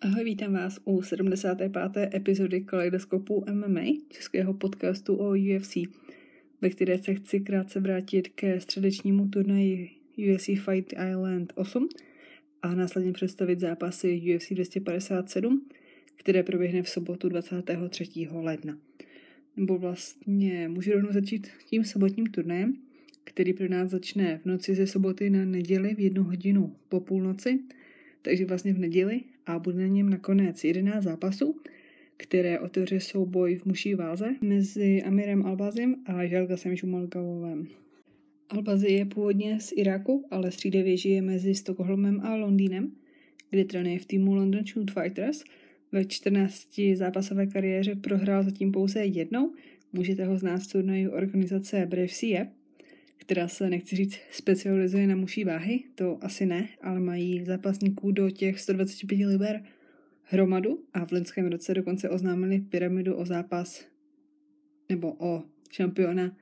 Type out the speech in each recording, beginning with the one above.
Ahoj, vítám vás u 75. epizody Kaleidoskopu MMA, českého podcastu o UFC, ve které se chci krátce vrátit ke středečnímu turnaji UFC Fight Island 8 a následně představit zápasy UFC 257, které proběhne v sobotu 23. ledna. Nebo vlastně můžu rovnou začít tím sobotním turnajem, který pro nás začne v noci ze soboty na neděli v jednu hodinu po půlnoci, takže vlastně v neděli a bude na něm nakonec 11 zápasů, které otevře souboj v muší váze mezi Amirem Albazim a Žalgasem Žumalgavovem. Albazi je původně z Iráku, ale střídavě žije mezi Stockholmem a Londýnem, kde trénuje v týmu London Shoot Fighters. Ve 14 zápasové kariéře prohrál zatím pouze jednou. Můžete ho znát z turnaju organizace Brave CF, která se, nechci říct, specializuje na muší váhy, to asi ne, ale mají zápasníků do těch 125 liber hromadu a v loňském roce dokonce oznámili pyramidu o zápas nebo o šampiona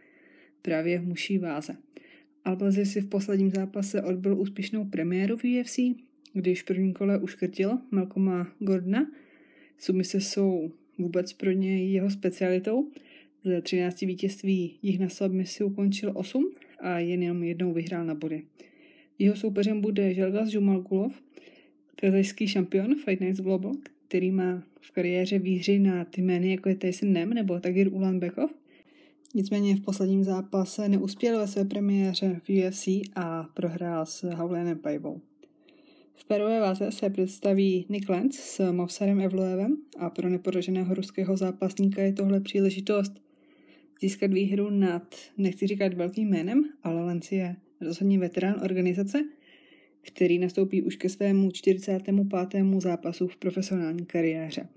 právě v muší váze. Albazi si v posledním zápase odbyl úspěšnou premiéru v UFC, když v prvním kole uškrtil Malcolma Gordona. Submise jsou vůbec pro něj jeho specialitou. Ze 13 vítězství jich na submisi ukončil 8 a jen jenom jednou vyhrál na body. Jeho soupeřem bude Želgas Žumalgulov, kazajský šampion Fight Nights Global, který má v kariéře výhři na ty jmény jako je Tyson Nem nebo Tagir Ulanbekov. Nicméně v posledním zápase neuspěl ve své premiéře v UFC a prohrál s Haulenem Pajvou. V perové váze se představí Nick Lenz s Movsarem Evloevem a pro neporaženého ruského zápasníka je tohle příležitost získat výhru nad, nechci říkat velkým jménem, ale Lenz je rozhodně veterán organizace, který nastoupí už ke svému 45. zápasu v profesionální kariéře.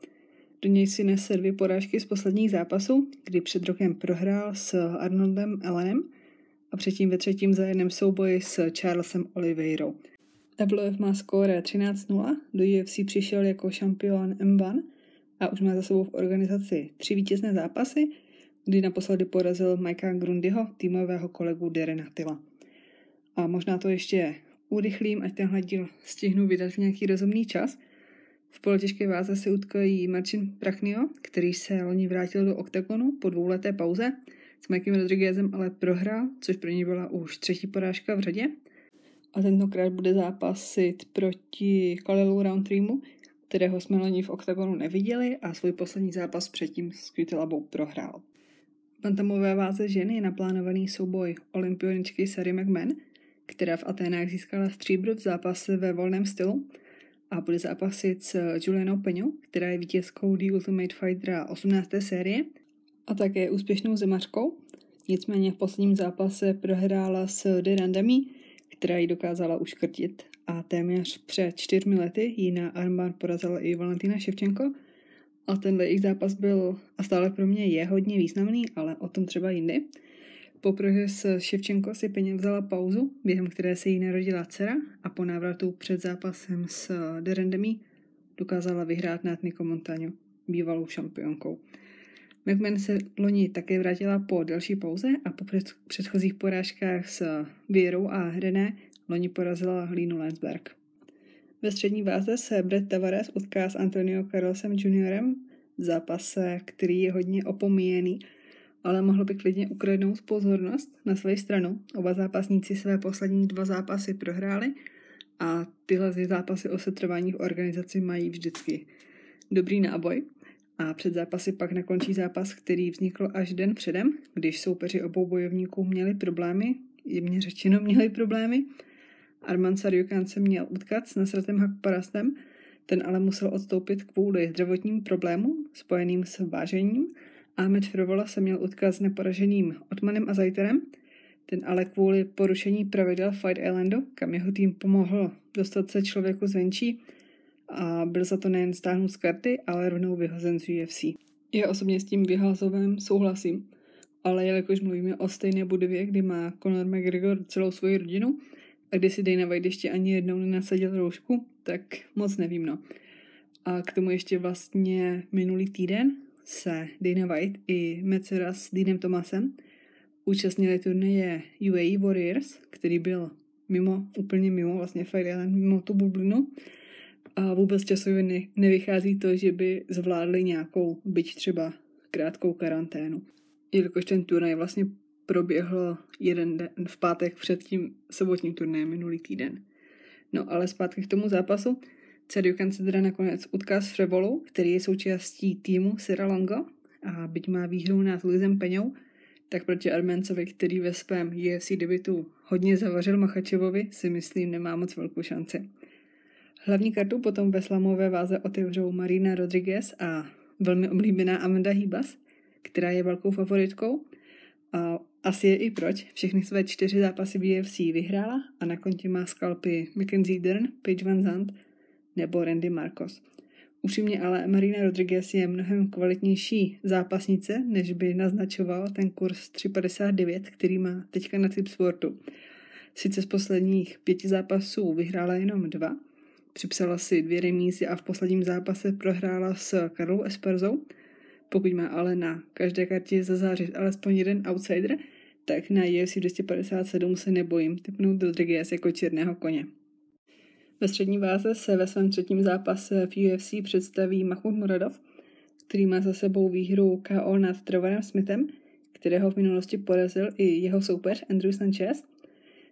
Do něj si nese dvě porážky z posledních zápasů, kdy před rokem prohrál s Arnoldem Ellenem a předtím ve třetím zájemném souboji s Charlesem Oliveirou. Evloev má skóre 13-0, do UFC přišel jako šampion M1 a už má za sebou v organizaci tři vítězné zápasy, kdy naposledy porazil Mikea Grundyho, týmového kolegu Derena Tilla. A možná to ještě urychlím, ať tenhle díl stihnu vydat v nějaký rozumný čas. V polotěžké váze se utkají Marcin Prachnio, který se loni vrátil do oktagonu po dvouleté pauze. S Mikem Rodriguezem ale prohrál, což pro něj byla už třetí porážka v řadě. A tentokrát bude zápasit proti Kalilu Roundtreemu, kterého jsme loni v oktagonu neviděli a svůj poslední zápas předtím s Kvitilabou prohrál bantamové váze žen je naplánovaný souboj olympioničky Sary McMahon, která v Aténách získala stříbro v zápase ve volném stylu a bude zápasit s Julianou Peňou, která je vítězkou The Ultimate Fighter 18. série a také úspěšnou zemařkou. Nicméně v posledním zápase prohrála s Derandami, která ji dokázala uškrtit a téměř před čtyřmi lety ji na armband porazila i Valentina Ševčenko – a tenhle jejich zápas byl a stále pro mě je hodně významný, ale o tom třeba jindy. Poprvé s Ševčenko si Peně vzala pauzu, během které se jí narodila dcera a po návratu před zápasem s Derendemí dokázala vyhrát nad Niko Montaňu, bývalou šampionkou. McMahon se loni také vrátila po delší pauze a po předchozích porážkách s Vírou a René loni porazila Línu Landsberg. Ve střední váze se Brett Tavares utká s Antonio Carlosem juniorem v zápase, který je hodně opomíjený, ale mohlo by klidně ukradnout pozornost na své stranu. Oba zápasníci své poslední dva zápasy prohráli a tyhle zápasy o setrvání v organizaci mají vždycky dobrý náboj. A před zápasy pak nakončí zápas, který vznikl až den předem, když soupeři obou bojovníků měli problémy, jemně řečeno měli problémy, Arman Sarjukan se měl utkat s Nasratem Hakparastem, ten ale musel odstoupit kvůli zdravotním problémům spojeným s vážením. Ahmed Frovola se měl utkat s neporaženým Otmanem a Zajterem, ten ale kvůli porušení pravidel Fight Islandu, kam jeho tým pomohl dostat se člověku zvenčí, a byl za to nejen stáhnut z karty, ale rovnou vyhozen z UFC. Já osobně s tím vyhazovem souhlasím, ale jelikož mluvíme o stejné budově, kdy má Conor McGregor celou svoji rodinu, a když si Dana White ještě ani jednou nenasadil roušku, tak moc nevím, no. A k tomu ještě vlastně minulý týden se Dana White i Mecera s Deanem Thomasem účastnili turnaje UAE Warriors, který byl mimo, úplně mimo, vlastně Fire Island, mimo tu bublinu. a vůbec časově ne, nevychází to, že by zvládli nějakou, byť třeba krátkou karanténu. Jelikož ten turnaj vlastně proběhl jeden den v pátek před tím sobotním turnajem minulý týden. No ale zpátky k tomu zápasu. Cedrican se teda nakonec utká s Frebolou, který je součástí týmu Sierra Longo a byť má výhru nad Luisem Peňou, tak proti Armencovi, který ve svém UFC debitu hodně zavařil Machačevovi, si myslím nemá moc velkou šanci. Hlavní kartu potom ve slamové váze otevřou Marina Rodriguez a velmi oblíbená Amanda Hibas, která je velkou favoritkou. A asi je i proč. Všechny své čtyři zápasy v UFC vyhrála a na kontě má skalpy Mackenzie Dern, Paige Van Zandt nebo Randy Marcos. Upřímně ale Marina Rodriguez je mnohem kvalitnější zápasnice, než by naznačoval ten kurz 3,59, který má teďka na typ sportu. Sice z posledních pěti zápasů vyhrála jenom dva, připsala si dvě remízy a v posledním zápase prohrála s Karlou Esperzou. Pokud má ale na každé kartě zazářit alespoň jeden outsider, tak na UFC 257 se nebojím typnout Rodriguez jako černého koně. Ve střední váze se ve svém třetím zápase v UFC představí Mahmoud Muradov, který má za sebou výhru KO nad Trevorem Smithem, kterého v minulosti porazil i jeho soupeř Andrew Sanchez.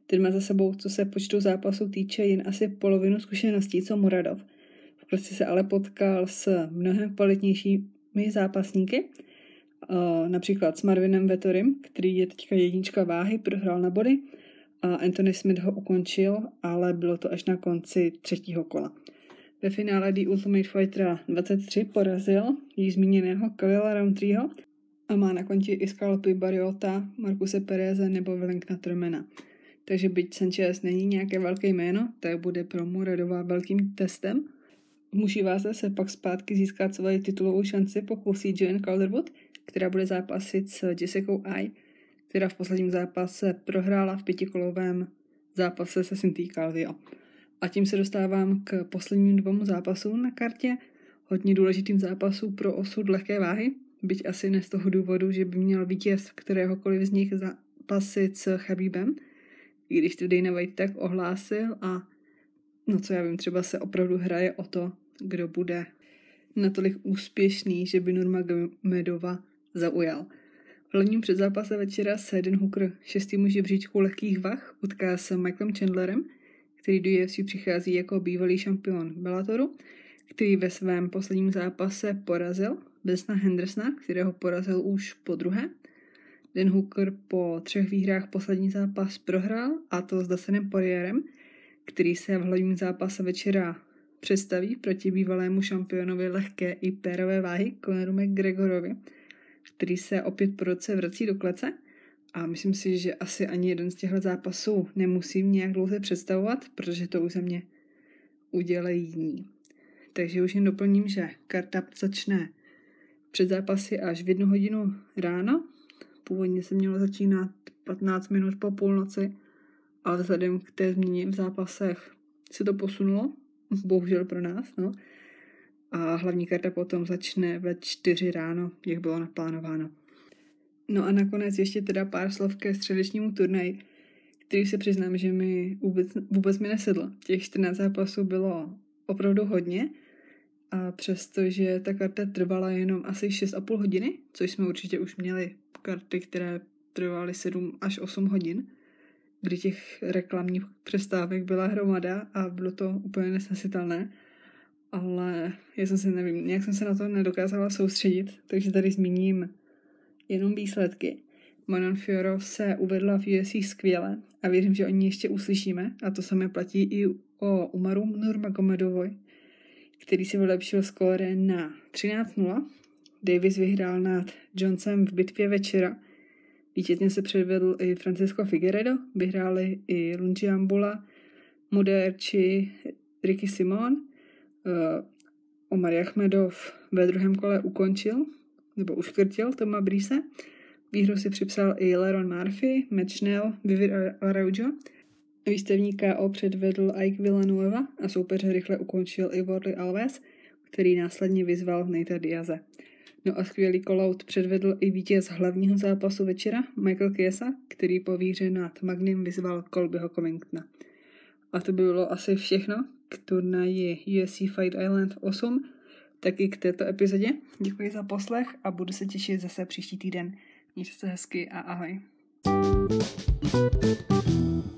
Ten má za sebou, co se počtu zápasů týče, jen asi polovinu zkušeností, co Muradov. Prostě se ale potkal s mnohem kvalitnějšími zápasníky, například s Marvinem Vettorim, který je teďka jednička váhy, prohrál na body, a Anthony Smith ho ukončil, ale bylo to až na konci třetího kola. Ve finále The Ultimate Fighter 23 porazil již zmíněného Kalila Roundtreeho a má na konti i skalpy Bariota, Markuse Pereze nebo Wellingtona Tremena. Takže byť Sanchez není nějaké velké jméno, tak bude pro Muradova velkým testem. Muší váze se pak zpátky získat svoji titulovou šanci pokusí Joan Calderwood, která bude zápasit s Jessica I která v posledním zápase prohrála v pětikolovém zápase se Cynthia Calvio. A tím se dostávám k posledním dvou zápasům na kartě, hodně důležitým zápasů pro osud lehké váhy, byť asi ne z toho důvodu, že by měl vítěz kteréhokoliv z nich zápasit s Chabibem, i když to Dana White tak ohlásil a no co já vím, třeba se opravdu hraje o to, kdo bude natolik úspěšný, že by Nurmagomedova zaujal. V hlavním předzápase večera se Eden Hooker, šestý muž žebříčku lehkých vah, utká s Michaelem Chandlerem, který do UFC přichází jako bývalý šampion Bellatoru, který ve svém posledním zápase porazil Besna Hendersona, kterého porazil už po druhé. Den Hooker po třech výhrách poslední zápas prohrál, a to s Dasenem Poirierem, který se v hlavním zápase večera představí proti bývalému šampionovi lehké i pérové váhy Conoru McGregorovi, který se opět po roce vrací do klece a myslím si, že asi ani jeden z těchto zápasů nemusím nějak dlouze představovat, protože to už za mě udělají jiní. Takže už jen doplním, že karta začne před zápasy až v jednu hodinu ráno. Původně se mělo začínat 15 minut po půlnoci, ale vzhledem k té změně v zápasech se to posunulo, bohužel pro nás, no a hlavní karta potom začne ve čtyři ráno, jak bylo naplánováno. No a nakonec ještě teda pár slov ke středečnímu turnaji, který se přiznám, že mi vůbec, vůbec mi nesedl. Těch 14 zápasů bylo opravdu hodně a přestože ta karta trvala jenom asi 6,5 hodiny, což jsme určitě už měli karty, které trvaly 7 až 8 hodin, kdy těch reklamních přestávek byla hromada a bylo to úplně nesnesitelné, ale já jsem si nevím, nějak jsem se na to nedokázala soustředit, takže tady zmíním jenom výsledky. Manon Fiorov se uvedla v UFC skvěle a věřím, že o ní ještě uslyšíme a to samé platí i o Umaru Nurmagomedovoj, který si vylepšil skóre na 13-0. Davis vyhrál nad Johnsonem v bitvě večera. Vítězně se předvedl i Francisco Figueredo, vyhráli i Lungi Ambula, Muderči, Ricky Simon uh, Omar Jachmedov ve druhém kole ukončil, nebo uškrtil Toma Brise. Výhru si připsal i Leron Murphy, Matt Schnell, Vivir Araujo. Výstavní KO předvedl Ike Villanueva a soupeře rychle ukončil i Worley Alves, který následně vyzval Nate Diaze. No a skvělý kolout předvedl i vítěz hlavního zápasu večera, Michael Kiesa, který po výře nad Magnim vyzval Colbyho Covingtona. A to by bylo asi všechno k turnaji UFC Fight Island 8, tak i k této epizodě. Děkuji za poslech a budu se těšit zase příští týden. Mějte se hezky a ahoj. thank you